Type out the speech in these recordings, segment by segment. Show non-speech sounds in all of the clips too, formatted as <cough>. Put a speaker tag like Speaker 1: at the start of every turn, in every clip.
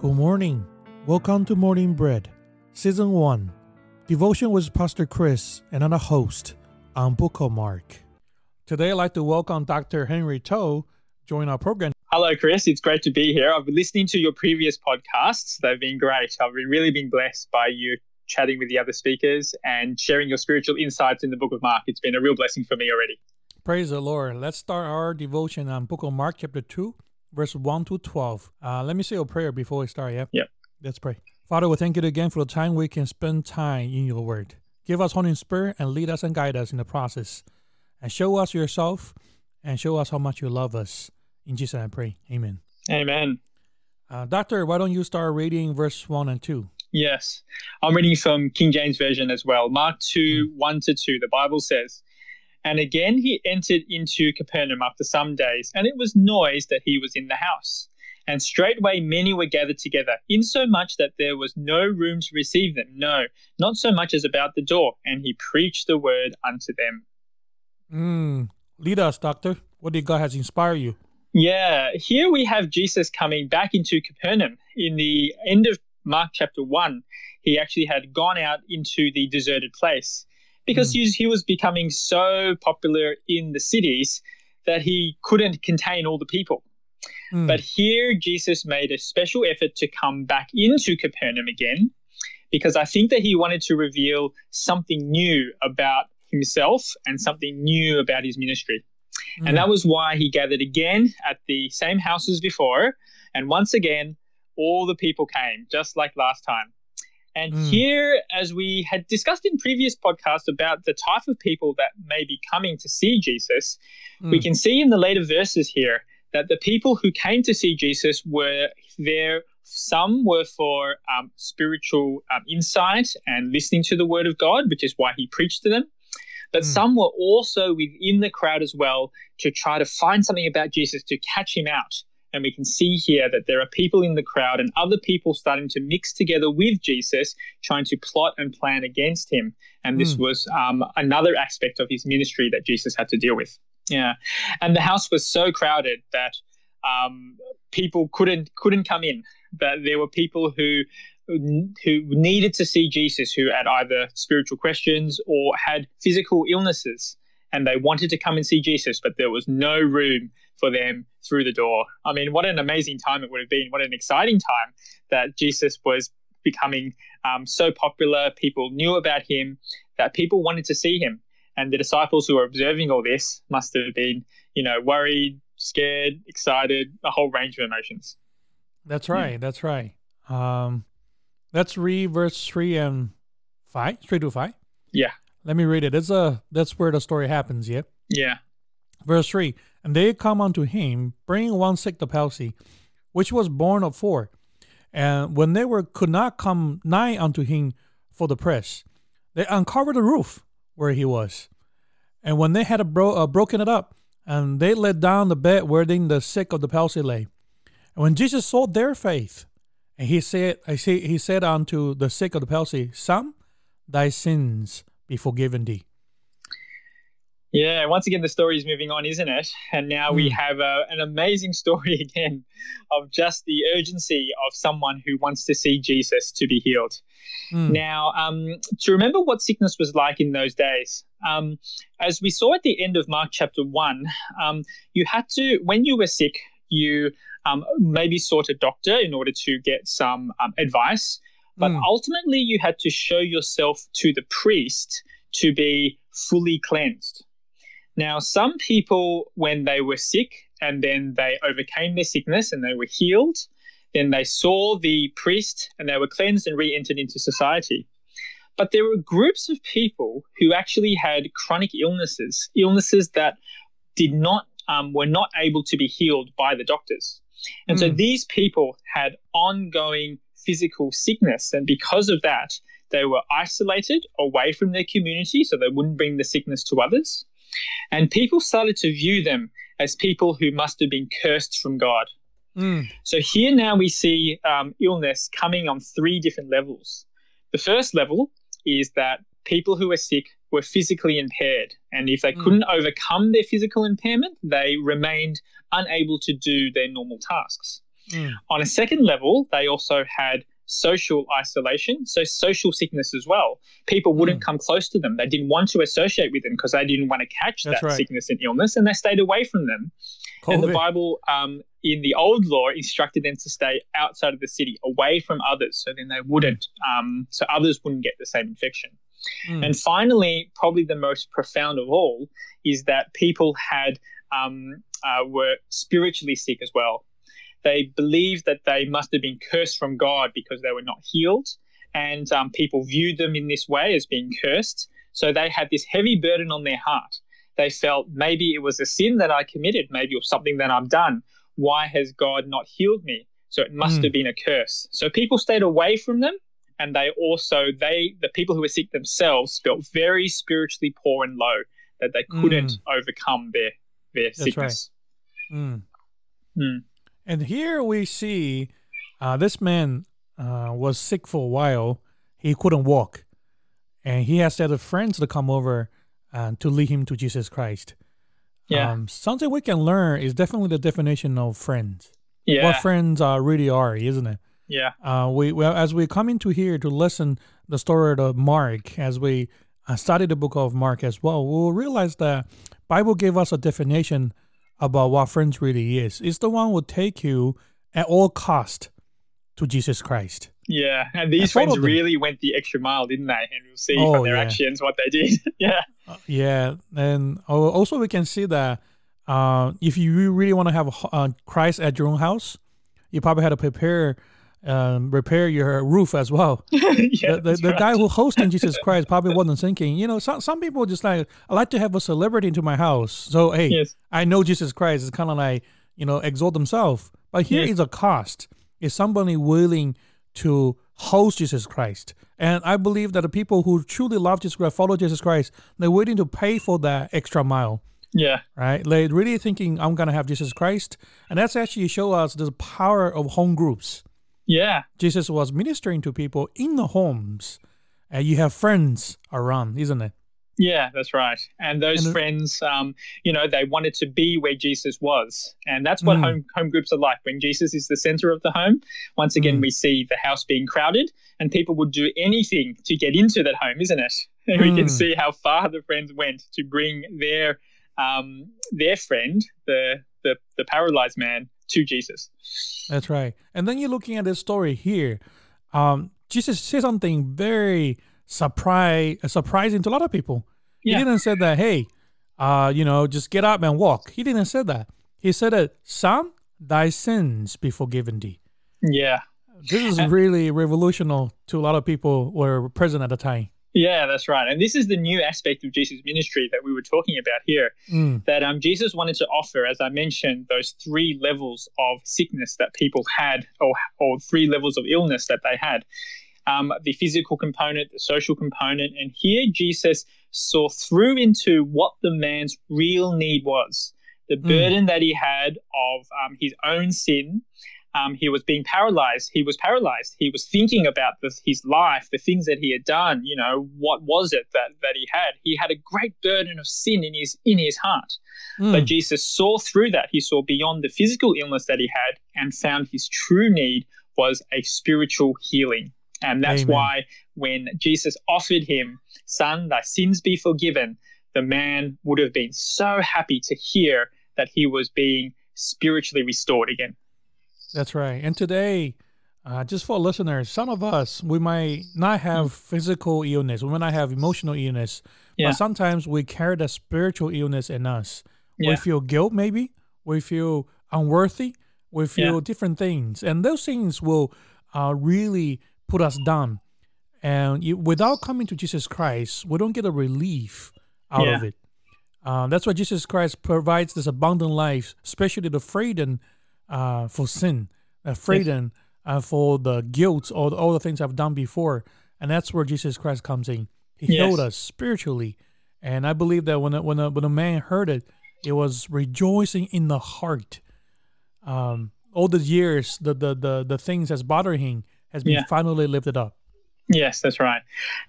Speaker 1: Good morning. Welcome to Morning Bread, Season 1. Devotion with Pastor Chris and I'm a host on Book of Mark. Today I'd like to welcome Dr. Henry Toe join our program.
Speaker 2: Hello, Chris. It's great to be here. I've been listening to your previous podcasts. They've been great. I've been really been blessed by you chatting with the other speakers and sharing your spiritual insights in the book of Mark. It's been a real blessing for me already.
Speaker 1: Praise the Lord. Let's start our devotion on Book of Mark, chapter 2, verse 1 to 12. Uh, let me say a prayer before we start. Yeah?
Speaker 2: Yep.
Speaker 1: Let's pray. Father, we thank you again for the time we can spend time in your word. Give us Holy Spirit and lead us and guide us in the process. And show us yourself and show us how much you love us. In Jesus' name I pray. Amen.
Speaker 2: Amen.
Speaker 1: Uh, doctor, why don't you start reading verse 1 and 2?
Speaker 2: Yes. I'm reading from King James Version as well. Mark 2, 1 to 2. The Bible says, And again he entered into Capernaum after some days, and it was noised that he was in the house. And straightway many were gathered together, insomuch that there was no room to receive them, no, not so much as about the door. And he preached the word unto them.
Speaker 1: Mm, lead us, doctor. What did God has inspired you?
Speaker 2: Yeah, here we have Jesus coming back into Capernaum. In the end of Mark chapter 1, he actually had gone out into the deserted place because mm. he, he was becoming so popular in the cities that he couldn't contain all the people. Mm. But here, Jesus made a special effort to come back into Capernaum again because I think that he wanted to reveal something new about himself and something new about his ministry. Mm. And that was why he gathered again at the same house as before. And once again, all the people came, just like last time. And mm. here, as we had discussed in previous podcasts about the type of people that may be coming to see Jesus, mm. we can see in the later verses here that the people who came to see Jesus were there. Some were for um, spiritual um, insight and listening to the word of God, which is why he preached to them. But mm. some were also within the crowd as well to try to find something about Jesus to catch him out. And we can see here that there are people in the crowd and other people starting to mix together with Jesus, trying to plot and plan against him. And this mm. was um, another aspect of his ministry that Jesus had to deal with. Yeah, and the house was so crowded that um, people couldn't couldn't come in. That there were people who who needed to see Jesus, who had either spiritual questions or had physical illnesses, and they wanted to come and see Jesus, but there was no room for them through the door. I mean, what an amazing time it would have been! What an exciting time that Jesus was becoming um, so popular. People knew about him, that people wanted to see him, and the disciples who were observing all this must have been, you know, worried, scared, excited, a whole range of emotions.
Speaker 1: That's right. Yeah. That's right. Um, Let's read verse three and five, three to five.
Speaker 2: Yeah.
Speaker 1: Let me read it. It's a that's where the story happens. Yeah.
Speaker 2: Yeah.
Speaker 1: Verse three, and they come unto him, bringing one sick the palsy, which was borne of four, and when they were could not come nigh unto him for the press, they uncovered the roof where he was, and when they had bro- uh, broken it up, and they let down the bed wherein the sick of the palsy lay, and when Jesus saw their faith, and he said, I say, he said unto the sick of the palsy, Son, thy sins be forgiven thee.
Speaker 2: Yeah, once again, the story is moving on, isn't it? And now we hmm. have uh, an amazing story <laughs> again of just the urgency of someone who wants to see Jesus to be healed. Mm. Now, um, to remember what sickness was like in those days, um, as we saw at the end of Mark chapter 1, um, you had to, when you were sick, you um, maybe sought a doctor in order to get some um, advice. But mm. ultimately, you had to show yourself to the priest to be fully cleansed. Now, some people, when they were sick and then they overcame their sickness and they were healed, then they saw the priest and they were cleansed and re entered into society. But there were groups of people who actually had chronic illnesses, illnesses that did not um, were not able to be healed by the doctors. And mm. so hmm. these people had ongoing physical sickness. And because of that, they were isolated away from their community so they wouldn't bring the sickness to others. And people started to view them as people who must have been cursed from God. Mm. So here now we see um, illness coming on three different levels. The first level is that people who were sick were physically impaired. And if they mm. couldn't overcome their physical impairment, they remained unable to do their normal tasks.
Speaker 1: Mm.
Speaker 2: On a second level, they also had social isolation, so social sickness as well. People wouldn't
Speaker 1: Mm.
Speaker 2: come close to them. They didn't want to associate with them because they didn't want to catch
Speaker 1: That's
Speaker 2: that
Speaker 1: right.
Speaker 2: sickness and illness, and they stayed away from them. And the Bible, um, in the old law, instructed them to stay outside of the city, away from others, so then they wouldn't, um, so others wouldn't get the same infection.
Speaker 1: Mm.
Speaker 2: And finally, probably the most profound of all is that people had um, uh, were spiritually sick as well. They believed that they must have been cursed from God because they were not healed, and um, people viewed them in this way as being cursed. So they had this heavy burden on their heart. They felt maybe it was a sin that I committed, maybe it was something that I've done. Why has God not healed me? So it must
Speaker 1: Mm.
Speaker 2: have been a curse. So people stayed away from them and they also they the people who were sick themselves felt very spiritually poor and low that they couldn't overcome their their
Speaker 1: right.
Speaker 2: sickness.
Speaker 1: Mm.
Speaker 2: Mm.
Speaker 1: And here we see uh, this man uh, was sick for a while. He couldn't walk. And he has had friends to come over uh, to lead him to Jesus Christ.
Speaker 2: Yeah.
Speaker 1: Um, something we can learn is definitely the definition of friends.
Speaker 2: Yeah,
Speaker 1: What friends uh, really are, isn't it?
Speaker 2: yeah,
Speaker 1: Uh, we well as we come into here to listen the story of Mark, as we uh, study the book of Mark as well, we'll realize that Bible gave us a definition about what friends really is. It's the one who will take you at all cost to Jesus Christ.
Speaker 2: yeah. And these friends
Speaker 1: them.
Speaker 2: really went the extra mile, didn't they? And we'll see
Speaker 1: Oh,
Speaker 2: from their
Speaker 1: yeah.
Speaker 2: actions what they did. <laughs> yeah,
Speaker 1: Uh, yeah, and also we can see that uh, if you really want to have uh, Christ at your own house, you probably had to prepare, um, repair your roof as well. <laughs>
Speaker 2: yeah.
Speaker 1: the, the, the
Speaker 2: right.
Speaker 1: guy who hosting <laughs> Jesus Christ probably wasn't thinking, you know, some, some people just like, I like to have a celebrity into my house. So, hey,
Speaker 2: Yes.
Speaker 1: I know Jesus Christ is kind of like, you know, exalt themselves. But here is
Speaker 2: Yes.
Speaker 1: a cost. Is somebody willing to host Jesus Christ? And I believe that the people who truly love Jesus Christ, follow Jesus Christ, they're willing to pay for that extra mile
Speaker 2: Yeah,
Speaker 1: right? Like really thinking I'm gonna have Jesus Christ, and that's actually show us the power of home groups.
Speaker 2: Yeah,
Speaker 1: Jesus was ministering to people in the homes, and you have friends around, isn't it?
Speaker 2: yeah. That's right. And those
Speaker 1: And-
Speaker 2: friends, um, you know, they wanted to be where Jesus was, and that's what
Speaker 1: Mm.
Speaker 2: home home groups are like. When Jesus is the center of the home, once again,
Speaker 1: Mm.
Speaker 2: we see the house being crowded, and people would do anything to get into that home, isn't it? And <laughs> we can
Speaker 1: Mm.
Speaker 2: see how far the friends went to bring their um, their friend, the the the paralyzed man, to Jesus.
Speaker 1: That's right. And then you're looking at this story here. Um, Jesus said something very surprise, surprising to a lot of people. He didn't say that, hey, uh, you know, just get up and walk. He didn't say that. He said that, son, thy sins be forgiven thee.
Speaker 2: Yeah.
Speaker 1: This is really revolutionary to a lot of people who were present at the time.
Speaker 2: Yeah, that's right. And this is the new aspect of Jesus' ministry that we were talking about here.
Speaker 1: Mm,
Speaker 2: That um, Jesus wanted to offer, as I mentioned, those three levels of sickness that people had, or, or three levels of illness that they had um, the physical component, the social component. And here Jesus saw through into what the man's real need was the
Speaker 1: Mm.
Speaker 2: burden that he had of um, his own sin. Um, he was being paralyzed. He was paralyzed. He was thinking about the, his life, the things that he had done. You know, what was it that, that he had? He had a great burden of sin in his in his heart.
Speaker 1: mm,
Speaker 2: But Jesus saw through that. He saw beyond the physical illness that he had and found his true need was a spiritual healing. And that's
Speaker 1: Amen.
Speaker 2: why when Jesus offered him, Son, thy sins be forgiven, the man would have been so happy to hear that he was being spiritually restored again.
Speaker 1: That's right. And today, uh, just for listeners, some of us, we might not have physical illness, we might not have emotional illness,
Speaker 2: Yeah.
Speaker 1: but sometimes we carry the spiritual illness in us. We feel guilt, maybe. We feel unworthy. We feel
Speaker 2: Yeah.
Speaker 1: different things. And those things will uh, really put us down. And you, without coming to Jesus Christ, we don't get a relief out of it. Uh, that's why Jesus Christ provides this abundant life, especially the freedom uh, for sin, the freedom uh, for the guilt, all, all the things I've done before. And that's where Jesus Christ comes in. He
Speaker 2: Yes.
Speaker 1: healed us spiritually. And I believe that when a, when a, when a man heard it, it was rejoicing in the heart. Um, all the years, the, the, the, the things that's bothering him has been
Speaker 2: Yeah.
Speaker 1: finally lifted up.
Speaker 2: Yes, that's right.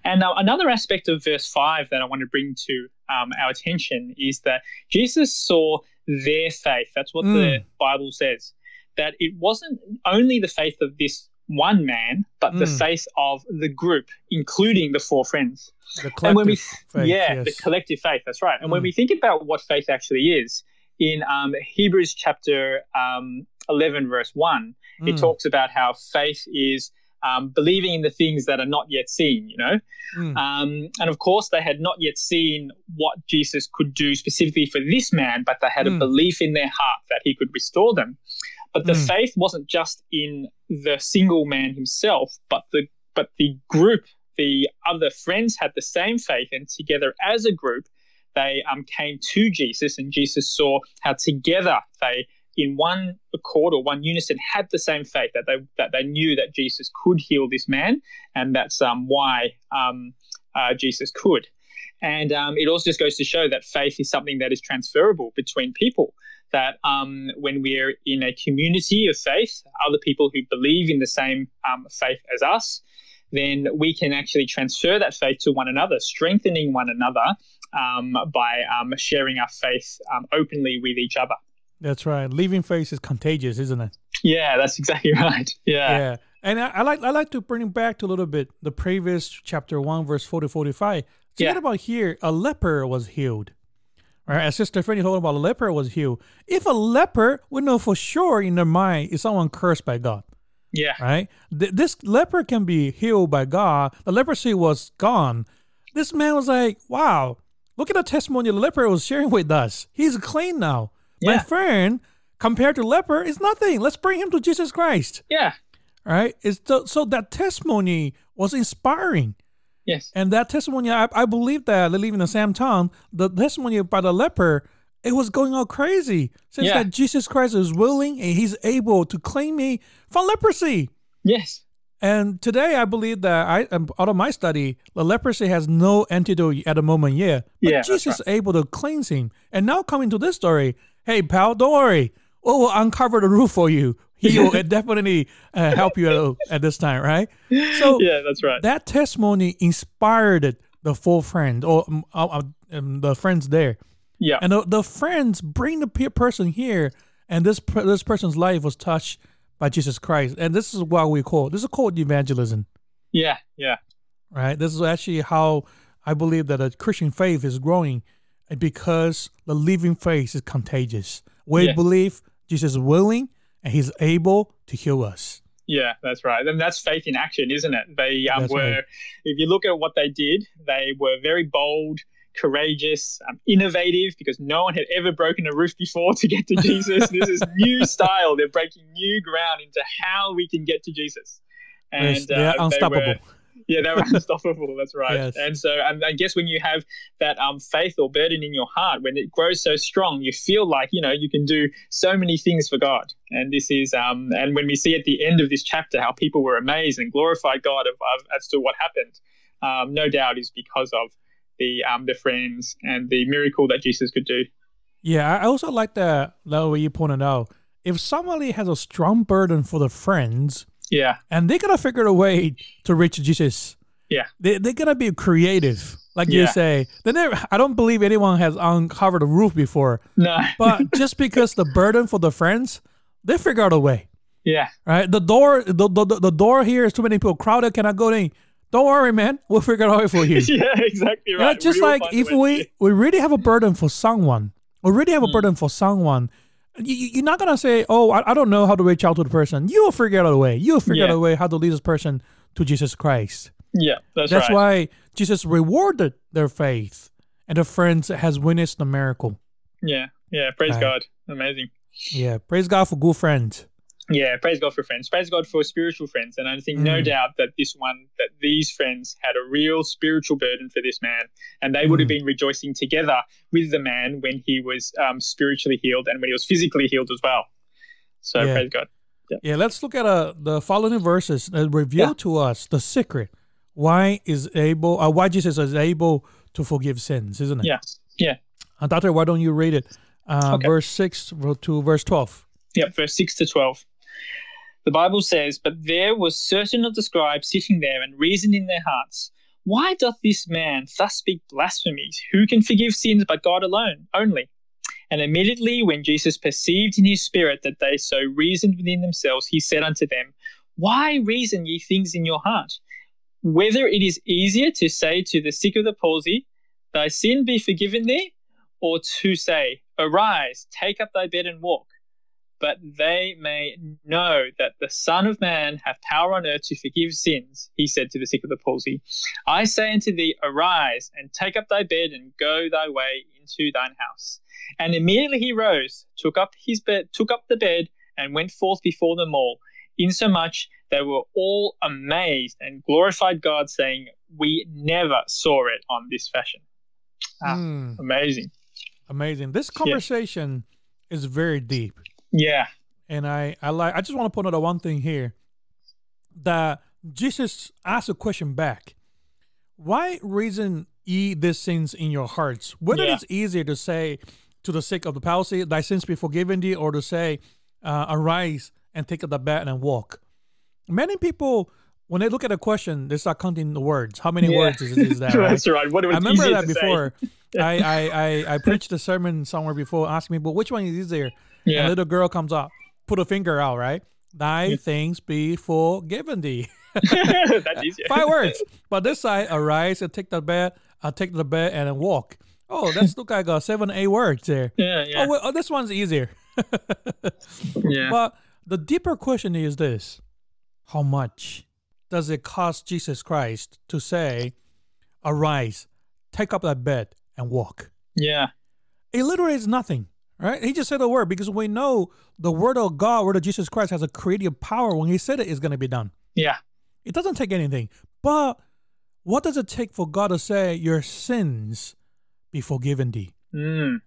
Speaker 2: And uh, another aspect of verse 5 that I want to bring to um, our attention is that Jesus saw their faith. That's what the
Speaker 1: Mm.
Speaker 2: Bible says. that it wasn't only the faith of this one man, but the
Speaker 1: Mm.
Speaker 2: faith of the group, including the four friends.
Speaker 1: The
Speaker 2: And when we,
Speaker 1: collective faith,
Speaker 2: yeah,
Speaker 1: yes.
Speaker 2: the collective faith. That's right. And when
Speaker 1: Mm.
Speaker 2: we think about what faith actually is, in um, Hebrews chapter um, 11, verse 1, it
Speaker 1: Mm,
Speaker 2: talks about how faith is um, believing in the things that are not yet seen, you know?
Speaker 1: mm,
Speaker 2: Um, and of course, they had not yet seen what Jesus could do specifically for this man, but they had a
Speaker 1: Mm.
Speaker 2: belief in their heart that he could restore them. But the
Speaker 1: Mm.
Speaker 2: faith wasn't just in the single man himself, but the but the group, the other friends had the same faith, and together as a group, they um, came to Jesus, and Jesus saw how together they, in one accord or one unison, had the same faith that they that they knew that Jesus could heal this man, and that's um, why um, uh, Jesus could. And um, it also just goes to show that faith is something that is transferable between people. That um, when we're in a community of faith, other people who believe in the same um, faith as us, then we can actually transfer that faith to one another, strengthening one another um, by um, sharing our faith um, openly with each other.
Speaker 1: That's right. Leaving face is contagious, isn't it?
Speaker 2: Yeah, that's exactly <laughs> right. Yeah.
Speaker 1: Yeah. And I, I like I like to bring it back to a little bit the previous chapter one, verse 40, 45. Thinking
Speaker 2: Yeah.
Speaker 1: about here, a leper was healed. Right? As Sister Fanny told about a leper was healed. If a leper would know for sure in their mind is someone cursed by God,
Speaker 2: Yeah.
Speaker 1: right? Th- this leper can be healed by God. The leprosy was gone. This man was like, wow, look at the testimony the leper was sharing with us. He's clean now. My
Speaker 2: Yeah.
Speaker 1: friend, compared to leper, is nothing. Let's bring him to Jesus Christ.
Speaker 2: Yeah.
Speaker 1: Right? It's so, so that testimony was inspiring.
Speaker 2: Yes.
Speaker 1: And that testimony, I, I believe that, living in the same town, the testimony by the leper, it was going all crazy. Since
Speaker 2: Yeah.
Speaker 1: that Jesus Christ is willing and he's able to clean me from leprosy.
Speaker 2: Yes.
Speaker 1: And today, I believe that I, um, out of my study, the leprosy has no antidote at the moment yet. But
Speaker 2: Yeah,
Speaker 1: Jesus is able to cleanse him. And now coming to this story, hey, pal, don't worry. Oh, We will uncover the roof for you. He <laughs> will definitely uh, help you at, at this time, right? So <laughs>
Speaker 2: Yeah, that's right.
Speaker 1: that testimony inspired the four friends or um, uh, uh, um, the friends there.
Speaker 2: Yeah.
Speaker 1: And the, the friends bring the pe- person here, and this per- this person's life was touched by Jesus Christ. And this is what we call this is called evangelism,
Speaker 2: Yeah. Yeah.
Speaker 1: right? This is actually how I believe that a Christian faith is growing, because the living faith is contagious. We
Speaker 2: Yeah.
Speaker 1: believe Jesus is willing and He's able to heal us.
Speaker 2: Yeah, that's right. And that's faith in action, isn't it? They um, were,
Speaker 1: right.
Speaker 2: if you look at what they did, they were very bold, courageous, um, innovative, because no one had ever broken a roof before to get to <laughs> Jesus. this is new style. They're breaking new ground into how we can get to Jesus.
Speaker 1: Yes, they are
Speaker 2: uh,
Speaker 1: unstoppable.
Speaker 2: were- yeah, they were <laughs> unstoppable. That's right.
Speaker 1: Yes.
Speaker 2: And so, and I guess when you have that um, faith or burden in your heart, when it grows so strong, you feel like you know you can do so many things for God. And this is, um, and when we see at the end of this chapter how people were amazed and glorified God of, of as to what happened, um, no doubt is because of the um, the friends and the miracle that Jesus could do.
Speaker 1: Yeah, I also like that that way you pointed out. If somebody has a strong burden for the friends
Speaker 2: Yeah,
Speaker 1: and they gotta figure a way to reach Jesus,
Speaker 2: yeah,
Speaker 1: they they gotta be creative, like you say. They never. I don't believe anyone has uncovered a roof before,
Speaker 2: no, <laughs>
Speaker 1: but just because the burden for the friends, they figure out a way.
Speaker 2: yeah,
Speaker 1: Right? The door, the the, the- door here is too many people crowded. Cannot go in. Don't worry, man. We'll figure it out for you. <laughs>
Speaker 2: yeah, exactly
Speaker 1: You know,
Speaker 2: right.
Speaker 1: just
Speaker 2: We
Speaker 1: like if we we really have a burden for someone, we really have a
Speaker 2: Mm.
Speaker 1: burden for someone. You, you're not gonna say, "Oh, I, I don't know how to reach out to the person." You'll figure out a way. You'll figure out a way how to lead this person to Jesus Christ.
Speaker 2: yeah, that's,
Speaker 1: That's
Speaker 2: right.
Speaker 1: why Jesus rewarded their faith, and the friends has witnessed the miracle.
Speaker 2: Yeah, yeah, praise
Speaker 1: Right.
Speaker 2: God, amazing.
Speaker 1: Yeah, praise God for good friends.
Speaker 2: Yeah, praise God for friends. Praise God for spiritual friends. And I think no
Speaker 1: Mm.
Speaker 2: doubt that this one, that these friends had a real spiritual burden for this man. And they would have
Speaker 1: Mm.
Speaker 2: been rejoicing together with the man when he was um, spiritually healed and when he was physically healed as well. So
Speaker 1: Yeah.
Speaker 2: praise God.
Speaker 1: Yeah, let's look at uh, the following verses that reveal
Speaker 2: Yeah.
Speaker 1: to us the secret why is able, uh, why Jesus is able to forgive sins, isn't it?
Speaker 2: Yeah. Yeah.
Speaker 1: Uh, Doctor, why don't you read it? Uh,
Speaker 2: Okay.
Speaker 1: Verse 6 to verse 12.
Speaker 2: Yep, verse 6 to 12. The Bible says, But there were certain of the scribes sitting there and reasoned in their hearts, Why doth this man thus speak blasphemies? Who can forgive sins but God alone, only? And immediately, when Jesus perceived in his spirit that they so reasoned within themselves, he said unto them, Why reason ye things in your heart? Whether it is easier to say to the sick of the palsy, Thy sin be forgiven thee, or to say, Arise, take up thy bed and walk but they may know that the Son of Man hath power on earth to forgive sins, he said to the sick of the palsy. I say unto thee, arise and take up thy bed and go thy way into thine house. And immediately he rose, took up his bed, took up the bed, and went forth before them all, insomuch they were all amazed and glorified God, saying, We never saw it on this fashion. Ah, mm. Amazing.
Speaker 1: Amazing. This conversation yeah. is very deep.
Speaker 2: Yeah.
Speaker 1: And I, I like I just want to point out one thing here that Jesus asked a question back. Why reason ye these sins in your hearts? Whether yeah. it's easier to say to the sick of the palsy, thy sins be forgiven thee, or to say, uh, arise and take up the bed and walk. Many people when they look at a question, they start counting the words. How many yeah. words is, is that?
Speaker 2: Right? <laughs> That's right. What
Speaker 1: I remember that before. <laughs> I, I, I, I preached a sermon somewhere before asking me, but which one is easier? Yeah. A little girl comes up, put a finger out, right? Thy things be forgiven thee. <laughs> <laughs>
Speaker 2: That's easier.
Speaker 1: Five words. But this side, arise and take the bed, uh, take the bed and walk. Oh, that's <laughs> look like uh, seven, eight words there.
Speaker 2: Yeah, yeah.
Speaker 1: Oh, well, oh, this one's easier.
Speaker 2: yeah.
Speaker 1: But the deeper question is this: How much does it cost Jesus Christ to say, "Arise, take up that bed and walk"?
Speaker 2: Yeah.
Speaker 1: It literally is nothing. Right? He just said the word because we know the word of God, word of Jesus Christ has a creative power. When he said it, it's going to be done.
Speaker 2: Yeah.
Speaker 1: It doesn't take anything. But what does it take for God to say, Your sins be forgiven thee?
Speaker 2: Mm.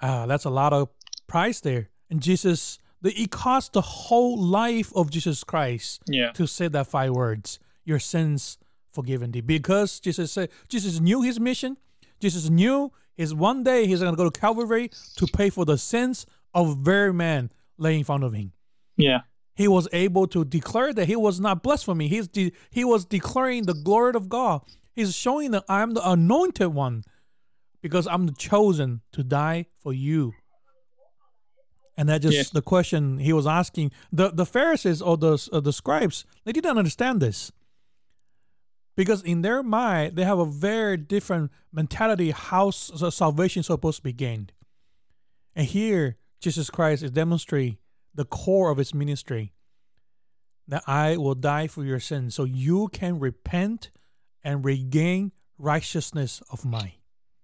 Speaker 1: Uh, that's a lot of price there. And Jesus, the, it cost the whole life of Jesus Christ
Speaker 2: yeah.
Speaker 1: to say that five words, Your sins forgiven thee. Because Jesus said, Jesus knew his mission. Jesus knew is one day he's going to go to Calvary to pay for the sins of very man laying in front of him.
Speaker 2: Yeah.
Speaker 1: He was able to declare that he was not blasphemy. He's de- he was declaring the glory of God. He's showing that I'm the anointed one because I'm the chosen to die for you. And that just the question he was asking the the Pharisees or the uh, the scribes they didn't understand this because in their mind they have a very different mentality how salvation is supposed to be gained. And here jesus christ is demonstrating the core of his ministry that i will die for your sins so you can repent and regain righteousness of mine.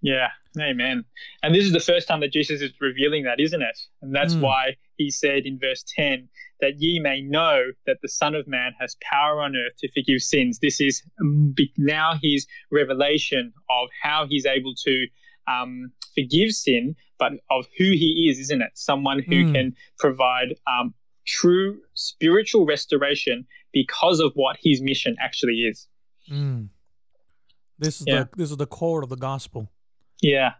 Speaker 2: Yeah. Amen. And this is the first time that jesus is revealing that isn't it? And that's mm. why he said in verse 10 that ye may know that the Son of Man has power on earth to forgive sins. This is um, now his revelation of how he's able to um, forgive sin, but of who he is, isn't it? Someone who mm. can provide um, true spiritual restoration because of what his mission actually is.
Speaker 1: Mm. This is yeah. the this is the core of the gospel.
Speaker 2: Yeah,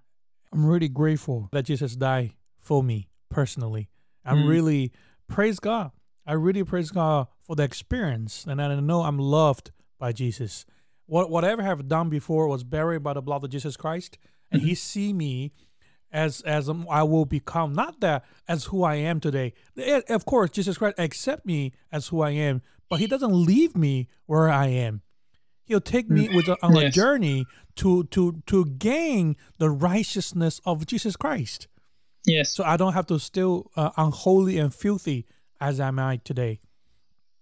Speaker 1: I'm really grateful that Jesus died for me personally. I'm mm. really praise God. I really praise God for the experience, and I know I'm loved by Jesus. What whatever I have done before was buried by the blood of Jesus Christ, and mm-hmm. He see me as as I will become. Not that as who I am today. Of course, Jesus Christ accept me as who I am, but He doesn't leave me where I am. He'll take me with a, on yes. a journey to to to gain the righteousness of Jesus Christ.
Speaker 2: Yes.
Speaker 1: So I don't have to still uh, unholy and filthy as am I today.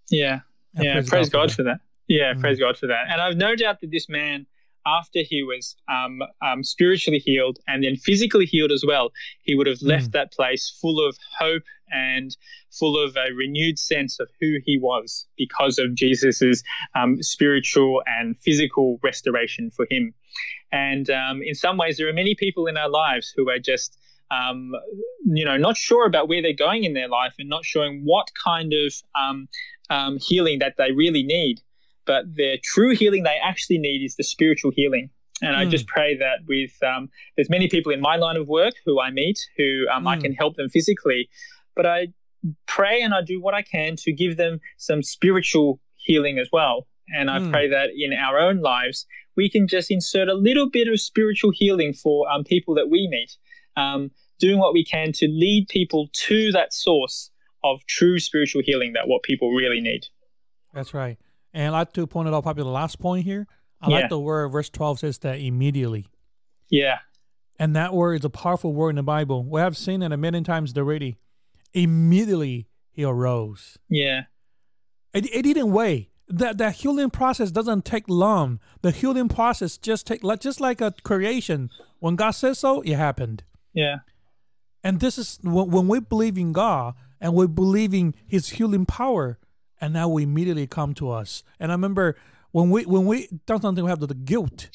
Speaker 2: Yeah. And yeah. Praise, praise God, God, for that. Yeah. Mm. Praise God for that. And I've no doubt that this man, after he was um, um, spiritually healed and then physically healed as well, he would have left mm. that place full of hope and full of a renewed sense of who he was because of Jesus's um, spiritual and physical restoration for him. And um, in some ways, there are many people in our lives who are just um, you know, not sure about where they're going in their life and not showing what kind of um, um, healing that they really need. But the true healing they actually need is the spiritual healing. And mm. I just hmm. pray that with um, there's many people in my line of work who I meet who mm. I hmm. can help them physically, but I pray and I do what I can to give them some spiritual healing as well. And I mm. pray that in our own lives, we can just insert a little bit of spiritual healing for um, people that we meet. Um, doing what we can to lead people to that source of true spiritual healing that what people really need.
Speaker 1: That's right. And I'd like to point it out probably the last point here. I
Speaker 2: Yeah.
Speaker 1: like the word verse 12 says that immediately.
Speaker 2: Yeah.
Speaker 1: And that word is a powerful word in the Bible. We have seen it a million times already. Immediately he arose.
Speaker 2: Yeah.
Speaker 1: It, it didn't wait. That that healing process doesn't take long. The healing process just take like just like a creation. When God says so, it happened.
Speaker 2: Yeah.
Speaker 1: And this is when, we believe in God and we believe in His healing power, and now we immediately come to us. And I remember when we when we done something, we have the, the guilt.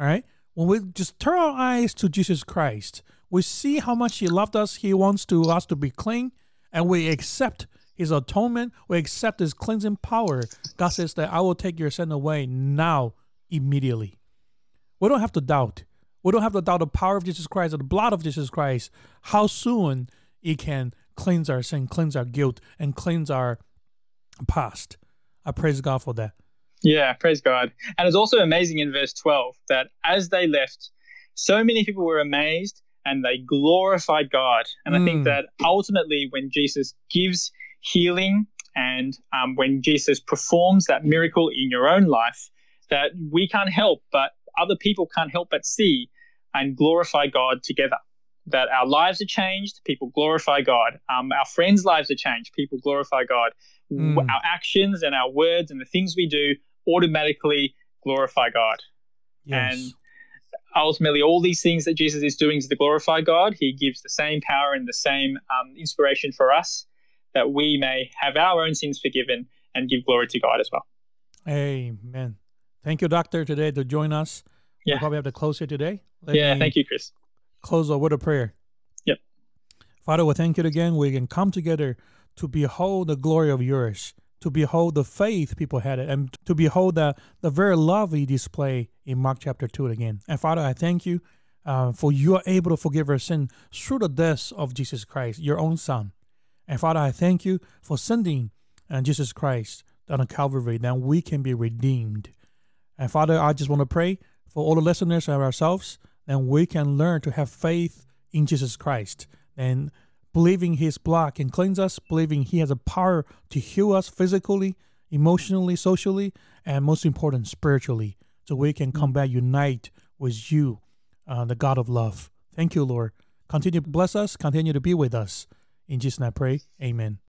Speaker 1: All right, when we just turn our eyes to Jesus Christ, we see how much He loved us. He wants to us to be clean, and we accept His atonement. We accept His cleansing power. God says that I will take your sin away now, immediately. We don't have to doubt. We don't have to doubt the power of Jesus Christ or the blood of Jesus Christ. How soon it can cleanse our sin, cleanse our guilt, and cleanse our past. I praise God for that.
Speaker 2: Yeah, praise God. And it's also amazing in verse 12 that as they left, so many people were amazed and they glorified God. And I
Speaker 1: Mm.
Speaker 2: think that ultimately, when Jesus gives healing and um, when Jesus performs that miracle in your own life, that we can't help but other people can't help but see and glorify God together. That our lives are changed, people glorify God. Um, our friends' lives are changed, people glorify God.
Speaker 1: Mm.
Speaker 2: Our actions and our words and the things we do automatically glorify God.
Speaker 1: Yes.
Speaker 2: And ultimately, all these things that Jesus is doing is to glorify God, he gives the same power and the same um, inspiration for us that we may have our own sins forgiven and give glory to God as well.
Speaker 1: Amen. Thank you, Doctor, today to join us.
Speaker 2: Yeah.
Speaker 1: We'll probably have to close here today. Let
Speaker 2: yeah, thank you, Chris.
Speaker 1: Close out with a prayer.
Speaker 2: Yep.
Speaker 1: Father, we thank you again. We can come together to behold the glory of yours, to behold the faith people had, it, and to behold the, the very love you display in Mark chapter 2 again. And Father, I thank you uh, for you are able to forgive our sin through the death of Jesus Christ, your own Son. And Father, I thank you for sending uh, Jesus Christ down on the Calvary that we can be redeemed. And Father, I just want to pray for all the listeners and ourselves, then we can learn to have faith in Jesus Christ and believing his blood can cleanse us, believing he has a power to heal us physically, emotionally, socially, and most important, spiritually. So we can come back unite with you, uh, the God of love. Thank you, Lord. Continue to bless us, continue to be with us. In Jesus' name I pray. Amen.